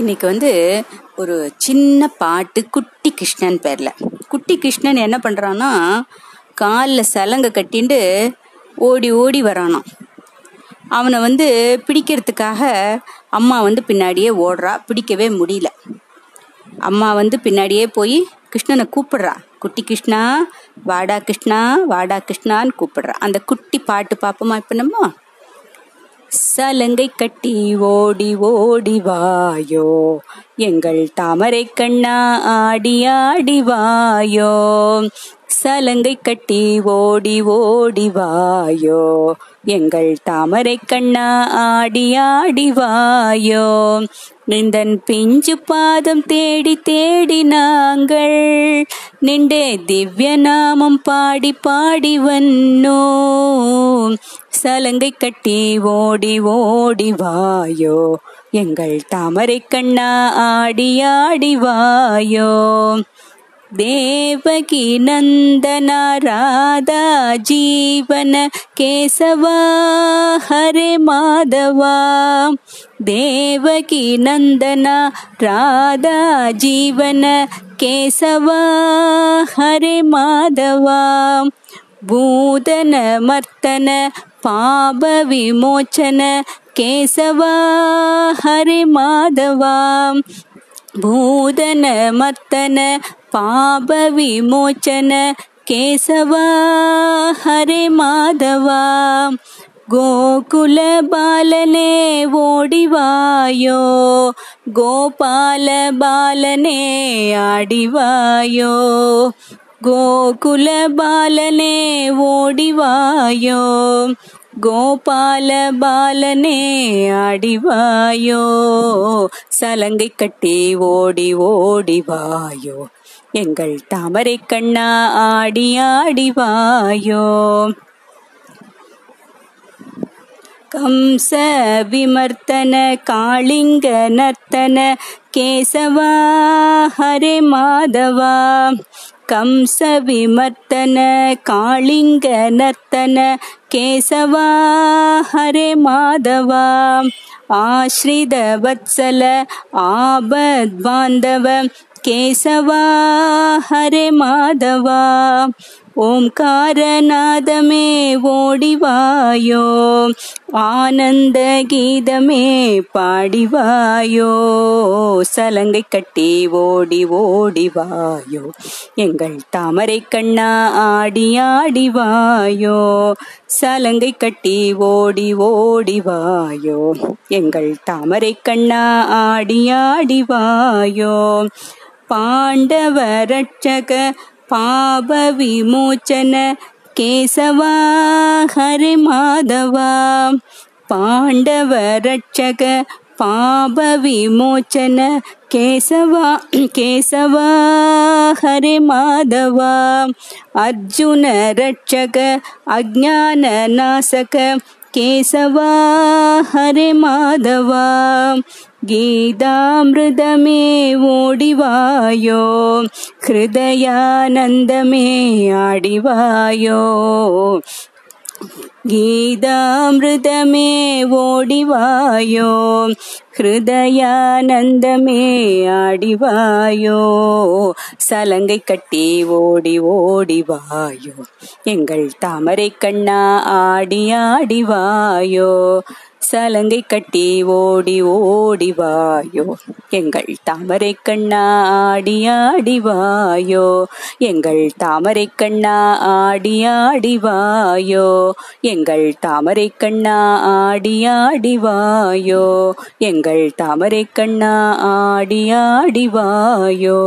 இன்னைக்கு வந்து ஒரு சின்ன பாட்டு குட்டி கிருஷ்ணன் பேர்ல. குட்டி கிருஷ்ணன் என்ன பண்ணுறான்னா காலில் சலங்கை கட்டிண்டு ஓடி ஓடி வரானாம். அவனை வந்து பிடிக்கிறதுக்காக அம்மா வந்து பின்னாடியே ஓடுறா பிடிக்கவே முடியல. அம்மா வந்து பின்னாடியே போய் கிருஷ்ணனை கூப்பிடுறா. குட்டி கிருஷ்ணா வாடா கிருஷ்ணா வாடா கிருஷ்ணான்னு கூப்பிடுறா. அந்த குட்டி பாட்டு பார்ப்போமா இப்போ நம்ம? சலங்கை கட்டி ஓடி ஓடி வாயோ. எங்கள் தாமரை கண்ணா ஆடி ஆடி வாயோ. சலங்கை கட்டி ஓடி ஓடி வாயோ. எங்கள் தாமரை கண்ணா ஆடி ஆடி வாயோ. நிந்தன் பிஞ்சு பாதம் தேடி தேடி நாங்கள். நின்றே திவ்ய நாமம் பாடி பாடி வன்னோ சலங்கை கட்டி ஓடி ஓடி வாயோ எங்கள் தாமரை கண்ணா ஆடி ஆடி வாயோ தேவகி நந்தன ராதா ஜீவன केशवा हरे माधवा देवकी देवकीनन्दना राधा जीवन केशवा हरे माधवा भूदनमर्तन पाप विमोचन केशवा हरे माधवा भूतन मर्तन पाव विमोचन பாப விமோச்சன கேசவா ஹரே மாதவா கோகுல பாலனே ஓடிவாயோ கோபால கோபால பாலனே அடிவாயோ? சலங்கை கட்டி ஓடி ஓடிவாயோ எங்கள் தாமரை கண்ணா ஆடி ஆடிவாயோ கம்ச விமர்த்தன காளிங்க நர்த்தன கேசவா ஹரே மாதவா? கம்ச விமர்த்தன காளிங்க நர்த்தன கேசவா ஹரே மாதவா. ஆஸ்ரித வத்சல ஆபத் பாந்தவ கேசவா ஹரே மாதவா. ஓம்காரநாதமே ஓடிவாயோ. ஆனந்த கீதமே பாடிவாயோ. சலங்கை கட்டி ஓடி ஓடிவாயோ. எங்கள் தாமரை கண்ணா ஆடி ஆடிவாயோ. சலங்கை கட்டி ஓடி ஓடிவாயோ. எங்கள் தாமரை கண்ணா ஆடி ஆடிவாயோ. பாண்டவ ரட்சக पापविमोचन केशवा हरे माधवा। पाण्डवरक्षक पापविमोचन केशवा केशवा हरे माधवा। अर्जुनरक्षक अज्ञाननाशक மாதவா அர்ஜுன ரட்சக அஜான நாசக கேசவா ஹரி மாதவா கீதாமிருதமே ஹிருதயானந்தமே ஆடிவாயோ சலங்கை கட்டி ஓடி ஓடிவாயோ எங்கள் தாமரை கண்ணா ஆடி ஆடிவாயோ சலங்கை கட்டி ஓடி ஓடிவாயோ எங்கள் தாமரை கண்ணா ஆடி ஆடிவாயோ எங்கள் தாமரை கண்ணா ஆடி ஆடிவாயோ எங்கள் தாமரை கண்ணா ஆடி ஆடிவாயோ எங்கள் தாமரை கண்ணா ஆடி ஆடிவாயோ